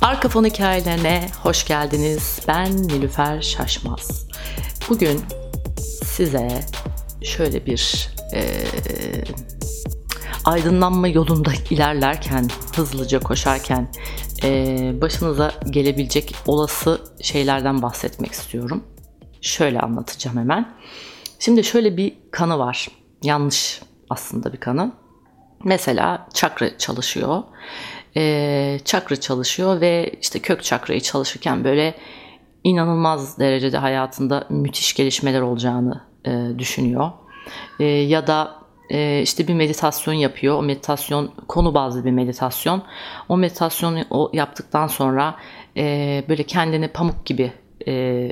Arka fon hikayelerine hoş geldiniz. Ben Nilüfer Şaşmaz. Bugün size şöyle bir e, aydınlanma yolunda ilerlerken, hızlıca koşarken e, başınıza gelebilecek olası şeylerden bahsetmek istiyorum. Şöyle anlatacağım hemen. Şimdi şöyle bir kanı var. Yanlış aslında bir kanı. Mesela çakra çalışıyor e, çakra çalışıyor ve işte kök çakrayı çalışırken böyle inanılmaz derecede hayatında müthiş gelişmeler olacağını e, düşünüyor. E, ya da e, işte bir meditasyon yapıyor. O meditasyon konu bazlı bir meditasyon. O meditasyonu yaptıktan sonra e, böyle kendini pamuk gibi e,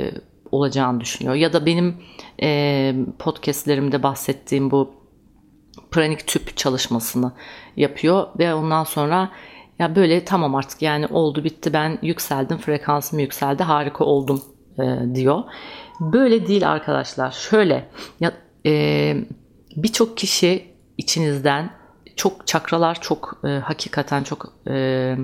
olacağını düşünüyor. Ya da benim e, podcastlerimde bahsettiğim bu pranik tüp çalışmasını yapıyor ve ondan sonra ya böyle tamam artık yani oldu bitti ben yükseldim frekansım yükseldi harika oldum e, diyor. Böyle değil arkadaşlar. Şöyle ya e, birçok kişi içinizden çok çakralar çok e, hakikaten çok e,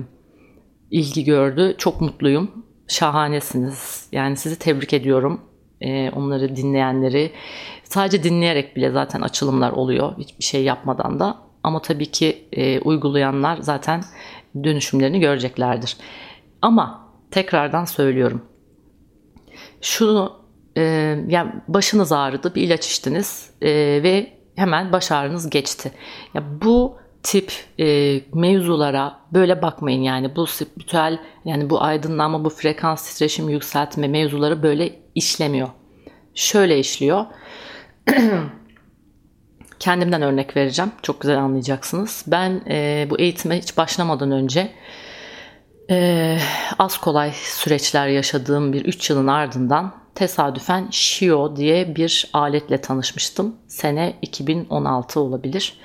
ilgi gördü. Çok mutluyum. Şahanesiniz. Yani sizi tebrik ediyorum. E, onları dinleyenleri sadece dinleyerek bile zaten açılımlar oluyor. Hiçbir şey yapmadan da. Ama tabii ki e, uygulayanlar zaten dönüşümlerini göreceklerdir. Ama tekrardan söylüyorum. Şunu e, yani başınız ağrıdı bir ilaç içtiniz e, ve hemen baş ağrınız geçti. Ya bu tip e, mevzulara böyle bakmayın yani bu spiritüel yani bu aydınlanma bu frekans titreşim yükseltme mevzuları böyle işlemiyor. Şöyle işliyor. Kendimden örnek vereceğim. Çok güzel anlayacaksınız. Ben e, bu eğitime hiç başlamadan önce e, az kolay süreçler yaşadığım bir 3 yılın ardından tesadüfen Shio diye bir aletle tanışmıştım. Sene 2016 olabilir.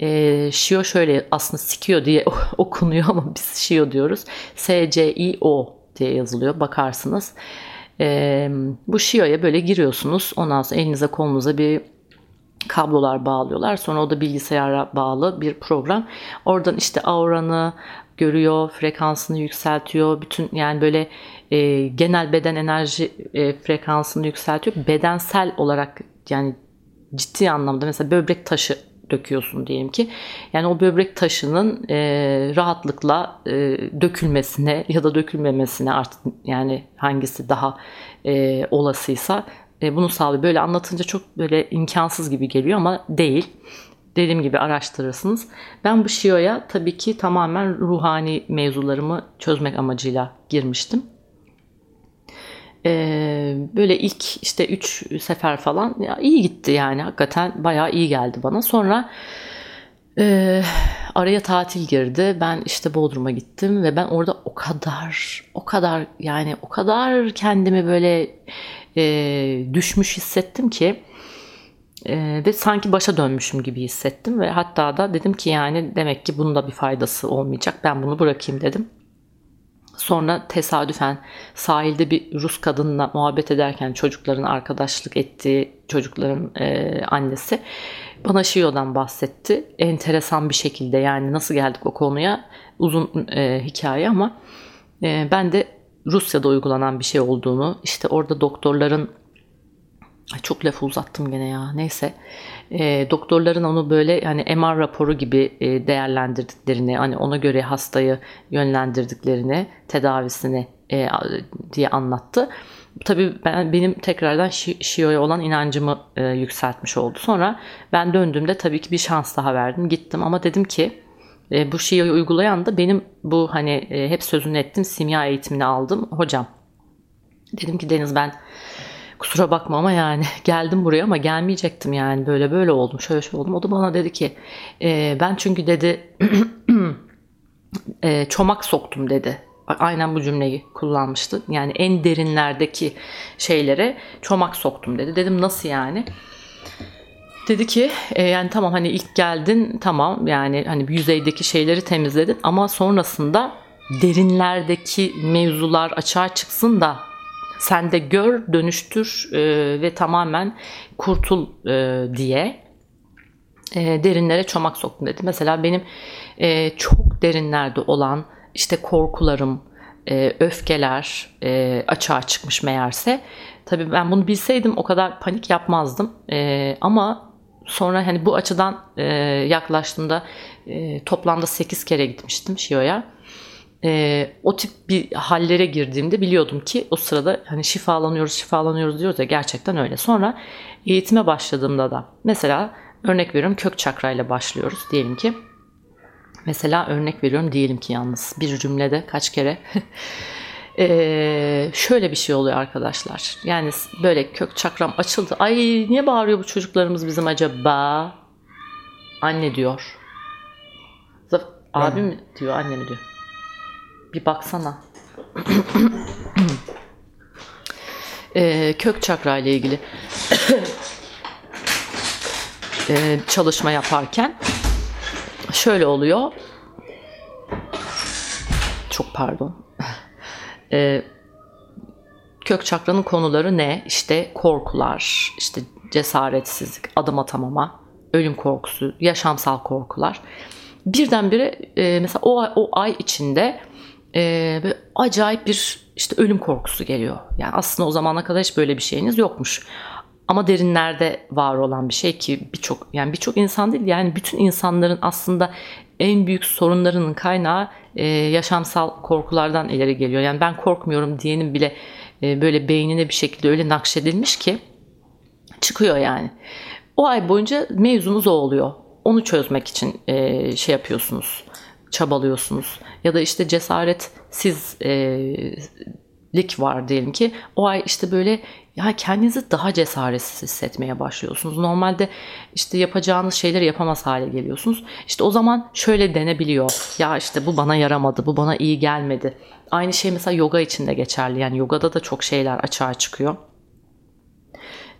E, Shio şöyle aslında Sikio diye okunuyor ama biz Shio diyoruz. S-C-I-O diye yazılıyor bakarsınız. E, bu Shio'ya böyle giriyorsunuz. Ondan sonra elinize kolunuza bir kablolar bağlıyorlar. Sonra o da bilgisayara bağlı bir program. Oradan işte auranı görüyor, frekansını yükseltiyor. Bütün yani böyle e, genel beden enerji e, frekansını yükseltiyor. Bedensel olarak yani ciddi anlamda mesela böbrek taşı döküyorsun diyelim ki. Yani o böbrek taşının e, rahatlıkla e, dökülmesine ya da dökülmemesine artık yani hangisi daha e, olasıysa e, bunu sağlıyor. Böyle anlatınca çok böyle imkansız gibi geliyor ama değil. Dediğim gibi araştırırsınız. Ben bu Shio'ya tabii ki tamamen ruhani mevzularımı çözmek amacıyla girmiştim. Ee, böyle ilk işte 3 sefer falan ya iyi gitti yani hakikaten bayağı iyi geldi bana. Sonra e, araya tatil girdi. Ben işte Bodrum'a gittim ve ben orada o kadar o kadar yani o kadar kendimi böyle e, düşmüş hissettim ki e, ve sanki başa dönmüşüm gibi hissettim ve hatta da dedim ki yani demek ki bunda bir faydası olmayacak ben bunu bırakayım dedim. Sonra tesadüfen sahilde bir Rus kadınla muhabbet ederken çocukların arkadaşlık ettiği çocukların e, annesi bana Shio'dan bahsetti. Enteresan bir şekilde yani nasıl geldik o konuya uzun e, hikaye ama e, ben de Rusya'da uygulanan bir şey olduğunu, işte orada doktorların çok laf uzattım gene ya. Neyse. E, doktorların onu böyle yani MR raporu gibi e, değerlendirdiklerini, hani ona göre hastayı yönlendirdiklerini, tedavisini e, diye anlattı. Tabii ben benim tekrardan Shio'ya olan inancımı e, yükseltmiş oldu. Sonra ben döndüğümde tabii ki bir şans daha verdim. Gittim ama dedim ki e, bu şeyi uygulayan da benim bu hani e, hep sözünü ettim simya eğitimini aldım hocam. Dedim ki Deniz ben kusura bakma ama yani geldim buraya ama gelmeyecektim yani böyle böyle oldum şöyle şöyle oldum. O da bana dedi ki e, ben çünkü dedi e, çomak soktum dedi. Aynen bu cümleyi kullanmıştı. Yani en derinlerdeki şeylere çomak soktum dedi. Dedim nasıl yani? Dedi ki e, yani tamam hani ilk geldin tamam yani hani yüzeydeki şeyleri temizledin ama sonrasında derinlerdeki mevzular açığa çıksın da sen de gör, dönüştür e, ve tamamen kurtul e, diye e, derinlere çomak soktum dedi. Mesela benim e, çok derinlerde olan işte korkularım, e, öfkeler e, açığa çıkmış meğerse. Tabii ben bunu bilseydim o kadar panik yapmazdım. E, ama sonra hani bu açıdan e, yaklaştığımda e, toplamda 8 kere gitmiştim Şio'ya. E, o tip bir hallere girdiğimde biliyordum ki o sırada hani şifalanıyoruz şifalanıyoruz diyoruz ya gerçekten öyle. Sonra eğitime başladığımda da mesela örnek veriyorum kök çakrayla başlıyoruz diyelim ki. Mesela örnek veriyorum diyelim ki yalnız bir cümlede kaç kere Ee, şöyle bir şey oluyor arkadaşlar. Yani böyle kök çakram açıldı. Ay niye bağırıyor bu çocuklarımız bizim acaba? Anne diyor. Abi mi diyor, anne mi diyor? Bir baksana. ee, kök çakra ile ilgili ee, çalışma yaparken şöyle oluyor. Çok pardon. Ee, kök çakranın konuları ne? İşte korkular, işte cesaretsizlik, adım atamama, ölüm korkusu, yaşamsal korkular. Birdenbire e, mesela o, o ay içinde e, böyle acayip bir işte ölüm korkusu geliyor. Yani aslında o zamana kadar hiç böyle bir şeyiniz yokmuş. Ama derinlerde var olan bir şey ki birçok yani birçok insan değil yani bütün insanların aslında en büyük sorunlarının kaynağı e, yaşamsal korkulardan ileri geliyor. Yani ben korkmuyorum diyenin bile e, böyle beynine bir şekilde öyle nakşedilmiş ki çıkıyor yani. O ay boyunca mevzunuz o oluyor. Onu çözmek için e, şey yapıyorsunuz, çabalıyorsunuz. Ya da işte cesaretsiz e, lik var diyelim ki o ay işte böyle ya kendinizi daha cesaretsiz hissetmeye başlıyorsunuz. Normalde işte yapacağınız şeyleri yapamaz hale geliyorsunuz. İşte o zaman şöyle denebiliyor. Ya işte bu bana yaramadı, bu bana iyi gelmedi. Aynı şey mesela yoga için de geçerli. Yani yogada da çok şeyler açığa çıkıyor.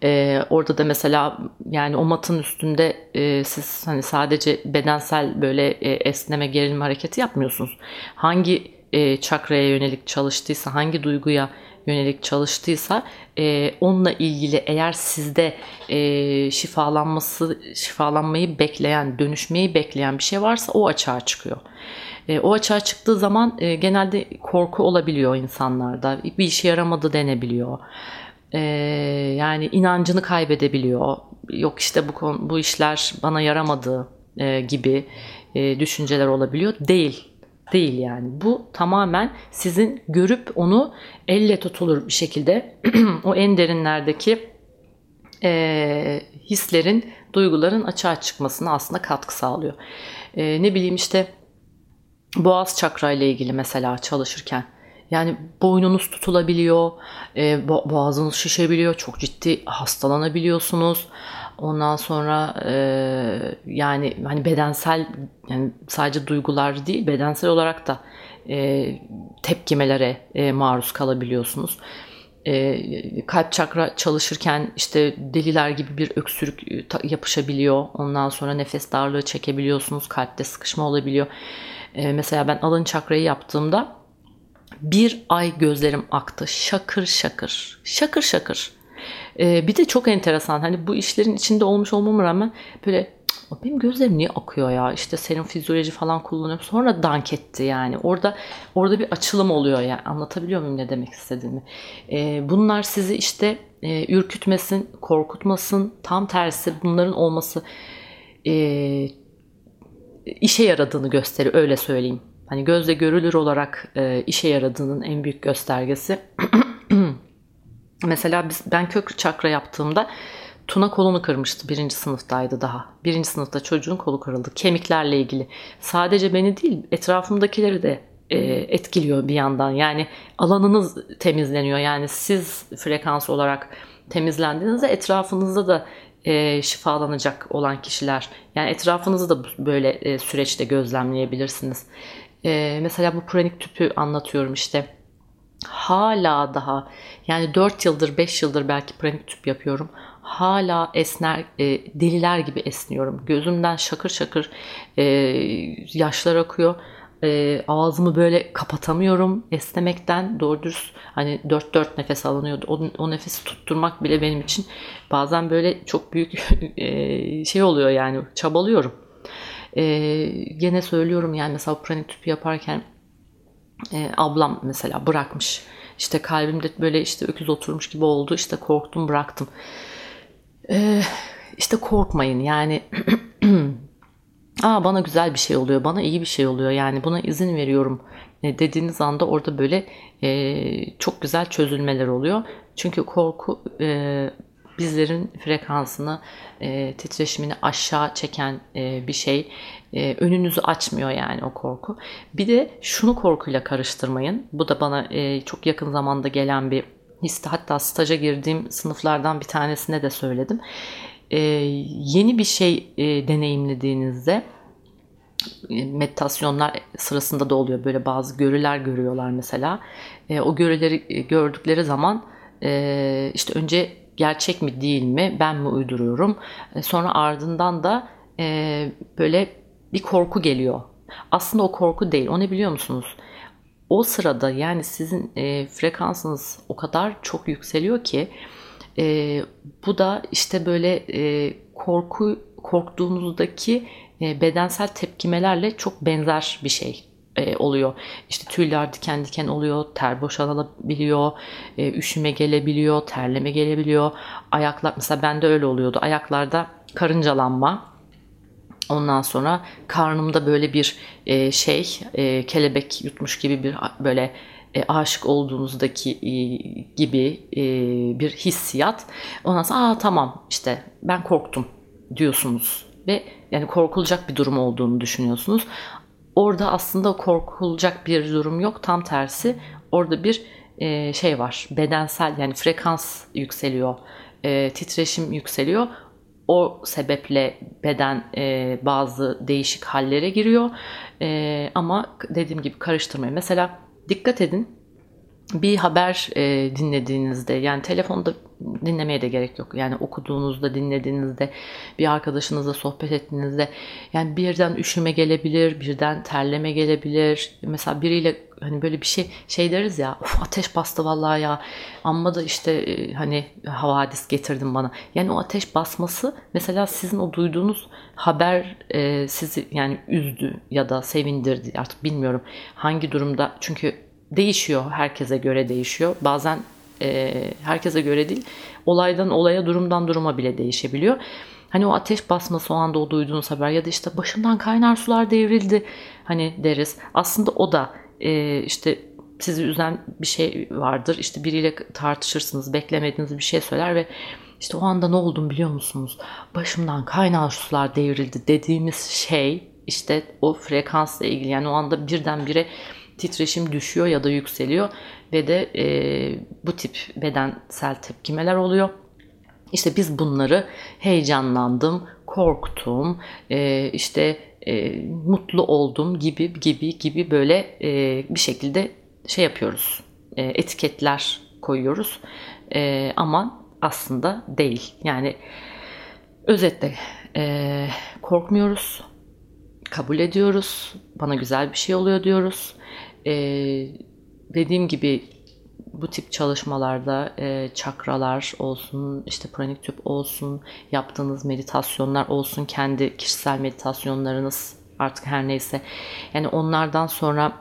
Ee, orada da mesela yani o matın üstünde e, siz hani sadece bedensel böyle e, esneme gerilme hareketi yapmıyorsunuz. Hangi e, çakraya yönelik çalıştıysa, hangi duyguya yönelik çalıştıysa e, onunla ilgili eğer sizde e, şifalanması, şifalanmayı bekleyen, dönüşmeyi bekleyen bir şey varsa o açığa çıkıyor. E, o açığa çıktığı zaman e, genelde korku olabiliyor insanlarda. Bir işe yaramadı denebiliyor. E, yani inancını kaybedebiliyor. Yok işte bu bu işler bana yaramadı e, gibi e, düşünceler olabiliyor. Değil değil yani. Bu tamamen sizin görüp onu elle tutulur bir şekilde o en derinlerdeki e, hislerin, duyguların açığa çıkmasına aslında katkı sağlıyor. E, ne bileyim işte boğaz çakra ile ilgili mesela çalışırken yani boynunuz tutulabiliyor, boğazınız şişebiliyor, çok ciddi hastalanabiliyorsunuz. Ondan sonra e, yani hani bedensel yani sadece duygular değil bedensel olarak da e, tepkimelere e, maruz kalabiliyorsunuz. E, kalp çakra çalışırken işte deliler gibi bir öksürük yapışabiliyor. Ondan sonra nefes darlığı çekebiliyorsunuz. Kalpte sıkışma olabiliyor. E, mesela ben alın çakrayı yaptığımda bir ay gözlerim aktı. Şakır şakır. Şakır şakır. Ee, bir de çok enteresan hani bu işlerin içinde olmuş olmama rağmen böyle benim gözlerim niye akıyor ya? İşte senin fizyoloji falan kullanıyorum. Sonra dank etti yani. Orada orada bir açılım oluyor yani anlatabiliyor muyum ne demek istediğimi? Ee, bunlar sizi işte e, ürkütmesin korkutmasın. Tam tersi bunların olması e, işe yaradığını gösterir öyle söyleyeyim. Hani gözle görülür olarak e, işe yaradığının en büyük göstergesi Mesela biz, ben kök çakra yaptığımda Tuna kolunu kırmıştı. Birinci sınıftaydı daha. Birinci sınıfta çocuğun kolu kırıldı. Kemiklerle ilgili. Sadece beni değil etrafımdakileri de e, etkiliyor bir yandan. Yani alanınız temizleniyor. Yani siz frekans olarak temizlendiğinizde etrafınızda da e, şifalanacak olan kişiler. Yani etrafınızı da böyle e, süreçte gözlemleyebilirsiniz. E, mesela bu pranik tüpü anlatıyorum işte hala daha yani 4 yıldır 5 yıldır belki pranik tüp yapıyorum. Hala esner e, deliler gibi esniyorum. Gözümden şakır şakır e, yaşlar akıyor. E, ağzımı böyle kapatamıyorum esnemekten doğru dürüst hani dört dört nefes alınıyor o, o nefesi tutturmak bile benim için bazen böyle çok büyük e, şey oluyor yani çabalıyorum e, gene söylüyorum yani mesela pranik tüpü yaparken E, ablam mesela bırakmış. İşte kalbimde böyle işte öküz oturmuş gibi oldu. İşte korktum bıraktım. E, işte korkmayın yani Aa bana güzel bir şey oluyor, bana iyi bir şey oluyor yani buna izin veriyorum e, dediğiniz anda orada böyle e, çok güzel çözülmeler oluyor. Çünkü korku e, bizlerin frekansını, e, titreşimini aşağı çeken e, bir şey. E, önünüzü açmıyor yani o korku. Bir de şunu korkuyla karıştırmayın. Bu da bana e, çok yakın zamanda gelen bir histi. Hatta staja girdiğim sınıflardan bir tanesine de söyledim. E, yeni bir şey e, deneyimlediğinizde e, meditasyonlar sırasında da oluyor böyle bazı görüler görüyorlar mesela. E, o görüleri e, gördükleri zaman e, işte önce gerçek mi değil mi ben mi uyduruyorum e, sonra ardından da e, böyle bir korku geliyor. Aslında o korku değil o ne biliyor musunuz? O sırada yani sizin e, frekansınız o kadar çok yükseliyor ki e, bu da işte böyle e, korku korktuğunuzdaki e, bedensel tepkimelerle çok benzer bir şey e, oluyor. İşte tüyler diken diken oluyor, ter boşalabiliyor, e, üşüme gelebiliyor, terleme gelebiliyor. Ayaklar mesela bende öyle oluyordu. Ayaklarda karıncalanma. Ondan sonra karnımda böyle bir e, şey, e, kelebek yutmuş gibi bir böyle e, aşık olduğunuzdaki e, gibi e, bir hissiyat. Ondan sonra Aa, tamam işte ben korktum diyorsunuz ve yani korkulacak bir durum olduğunu düşünüyorsunuz. Orada aslında korkulacak bir durum yok. Tam tersi orada bir e, şey var. Bedensel yani frekans yükseliyor. E, titreşim yükseliyor. O sebeple beden e, bazı değişik hallere giriyor. E, ama dediğim gibi karıştırmayın. Mesela dikkat edin bir haber e, dinlediğinizde yani telefonda dinlemeye de gerek yok. Yani okuduğunuzda, dinlediğinizde, bir arkadaşınızla sohbet ettiğinizde yani birden üşüme gelebilir, birden terleme gelebilir. Mesela biriyle hani böyle bir şey şey deriz ya of ateş bastı vallahi ya amma da işte e, hani havadis getirdim bana. Yani o ateş basması mesela sizin o duyduğunuz haber e, sizi yani üzdü ya da sevindirdi artık bilmiyorum hangi durumda çünkü değişiyor. Herkese göre değişiyor. Bazen e, herkese göre değil. Olaydan olaya, durumdan duruma bile değişebiliyor. Hani o ateş basması o anda o duyduğunuz haber ya da işte başımdan kaynar sular devrildi hani deriz. Aslında o da e, işte sizi üzen bir şey vardır. İşte biriyle tartışırsınız, beklemediğiniz bir şey söyler ve işte o anda ne oldum biliyor musunuz? Başımdan kaynar sular devrildi dediğimiz şey işte o frekansla ilgili. Yani o anda birdenbire titreşim düşüyor ya da yükseliyor ve de e, bu tip bedensel tepkimeler oluyor. İşte biz bunları heyecanlandım, korktum, e, işte e, mutlu oldum gibi gibi gibi böyle e, bir şekilde şey yapıyoruz. E, etiketler koyuyoruz. E, ama aslında değil. Yani özetle e, korkmuyoruz, kabul ediyoruz. Bana güzel bir şey oluyor diyoruz. Ee, dediğim gibi bu tip çalışmalarda e, çakralar olsun, işte pranik tüp olsun, yaptığınız meditasyonlar olsun, kendi kişisel meditasyonlarınız artık her neyse. Yani onlardan sonra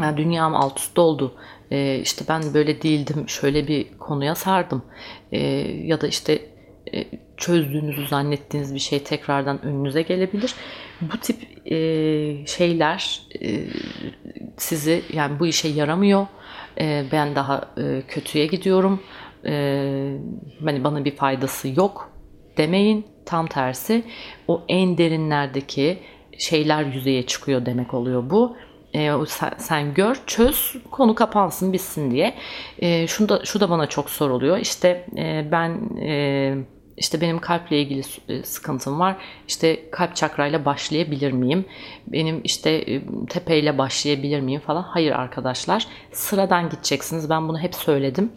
yani dünyam alt üst oldu. E, işte ben böyle değildim, şöyle bir konuya sardım. E, ya da işte çözdüğünüzü zannettiğiniz bir şey tekrardan önünüze gelebilir. Bu tip e, şeyler e, sizi yani bu işe yaramıyor. E, ben daha e, kötüye gidiyorum. E, hani bana bir faydası yok demeyin. Tam tersi o en derinlerdeki şeyler yüzeye çıkıyor demek oluyor bu. E, sen, sen gör, çöz, konu kapansın, bitsin diye. E, şunu da, şu da bana çok soruluyor. İşte e, ben e, işte benim kalple ilgili e, sıkıntım var. İşte kalp çakrayla başlayabilir miyim? Benim işte e, tepeyle başlayabilir miyim falan. Hayır arkadaşlar. Sıradan gideceksiniz. Ben bunu hep söyledim.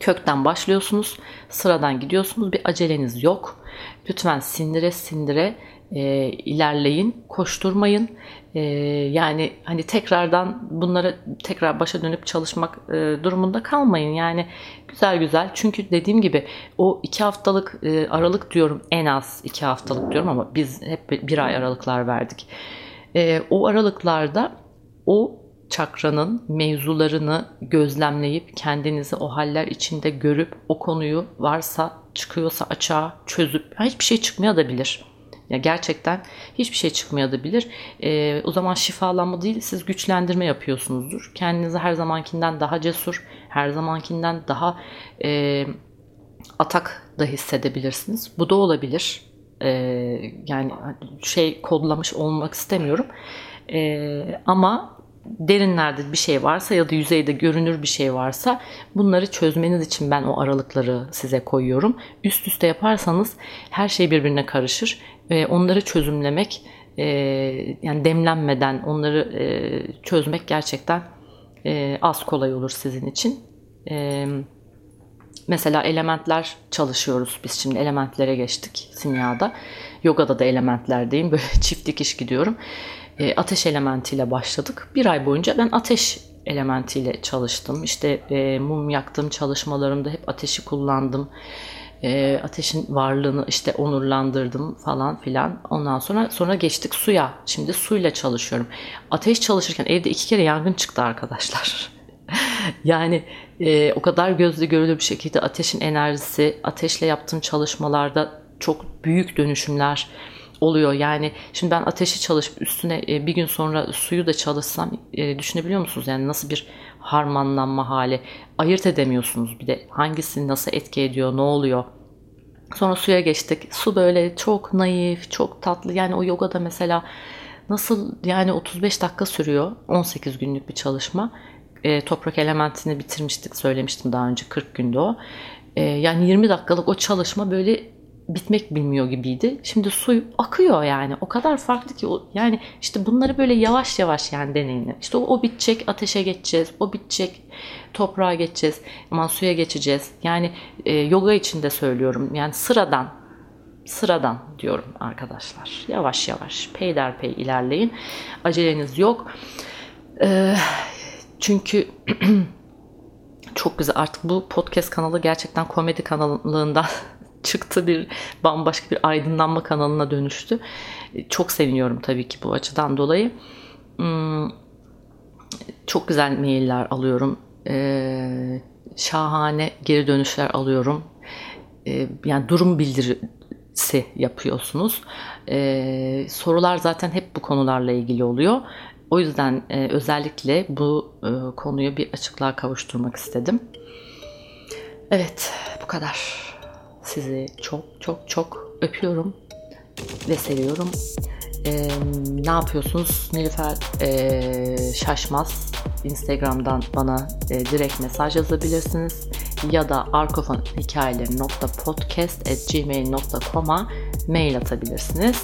Kökten başlıyorsunuz. Sıradan gidiyorsunuz. Bir aceleniz yok. Lütfen sindire sindire e, ilerleyin, koşturmayın. E, yani hani tekrardan bunlara tekrar başa dönüp çalışmak e, durumunda kalmayın. Yani güzel güzel. Çünkü dediğim gibi o iki haftalık e, aralık diyorum en az iki haftalık diyorum ama biz hep bir ay aralıklar verdik. E, o aralıklarda o çakranın mevzularını gözlemleyip kendinizi o haller içinde görüp o konuyu varsa çıkıyorsa açığa çözüp hiçbir şey çıkmayabilir. Ya gerçekten hiçbir şey çıkmayabilir. E, o zaman şifalanma değil siz güçlendirme yapıyorsunuzdur. Kendinizi her zamankinden daha cesur, her zamankinden daha e, atak da hissedebilirsiniz. Bu da olabilir. E, yani şey kodlamış olmak istemiyorum. E, ama derinlerde bir şey varsa ya da yüzeyde görünür bir şey varsa bunları çözmeniz için ben o aralıkları size koyuyorum. Üst üste yaparsanız her şey birbirine karışır. Onları çözümlemek e, yani demlenmeden onları e, çözmek gerçekten e, az kolay olur sizin için. Mesela elementler çalışıyoruz biz şimdi elementlere geçtik simyada. Yogada da elementlerdeyim böyle çift dikiş gidiyorum. E, ateş elementiyle başladık. Bir ay boyunca ben ateş elementiyle çalıştım. İşte e, mum yaktım çalışmalarımda hep ateşi kullandım. E, ateşin varlığını işte onurlandırdım falan filan. Ondan sonra sonra geçtik suya. Şimdi suyla çalışıyorum. Ateş çalışırken evde iki kere yangın çıktı arkadaşlar. yani e, o kadar gözle görülür bir şekilde ateşin enerjisi, ateşle yaptığım çalışmalarda çok büyük dönüşümler oluyor. Yani şimdi ben ateşi çalışıp üstüne e, bir gün sonra suyu da çalışsam e, düşünebiliyor musunuz? Yani nasıl bir harmanlanma hali ayırt edemiyorsunuz bir de hangisi nasıl etki ediyor, ne oluyor. Sonra suya geçtik. Su böyle çok naif, çok tatlı. Yani o yogada mesela nasıl yani 35 dakika sürüyor. 18 günlük bir çalışma. E, toprak elementini bitirmiştik söylemiştim daha önce 40 günde o. E, yani 20 dakikalık o çalışma böyle bitmek bilmiyor gibiydi. Şimdi su akıyor yani. O kadar farklı ki yani işte bunları böyle yavaş yavaş yani deneyimle. İşte o, o bitecek, ateşe geçeceğiz. O bitecek, toprağa geçeceğiz. Aman suya geçeceğiz. Yani e, yoga için de söylüyorum. Yani sıradan sıradan diyorum arkadaşlar. Yavaş yavaş peyderpey ilerleyin. Aceleniz yok. Ee, çünkü çok güzel artık bu podcast kanalı gerçekten komedi kanalından çıktı bir bambaşka bir aydınlanma kanalına dönüştü. Çok seviniyorum tabii ki bu açıdan dolayı. Hmm, çok güzel mailler alıyorum. Ee, şahane geri dönüşler alıyorum. Ee, yani durum bildirisi yapıyorsunuz. Ee, sorular zaten hep bu konularla ilgili oluyor. O yüzden e, özellikle bu e, konuyu bir açıklığa kavuşturmak istedim. Evet, bu kadar. Sizi çok çok çok öpüyorum ve seviyorum. Ee, ne yapıyorsunuz? Nilüfer e, Şaşmaz Instagram'dan bana e, direkt mesaj yazabilirsiniz ya da arkofonhikayeleri.podcast.gmail.com'a mail atabilirsiniz.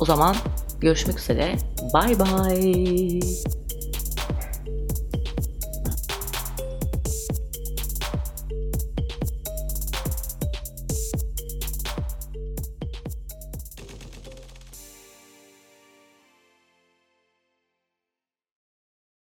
O zaman görüşmek üzere. Bye bye.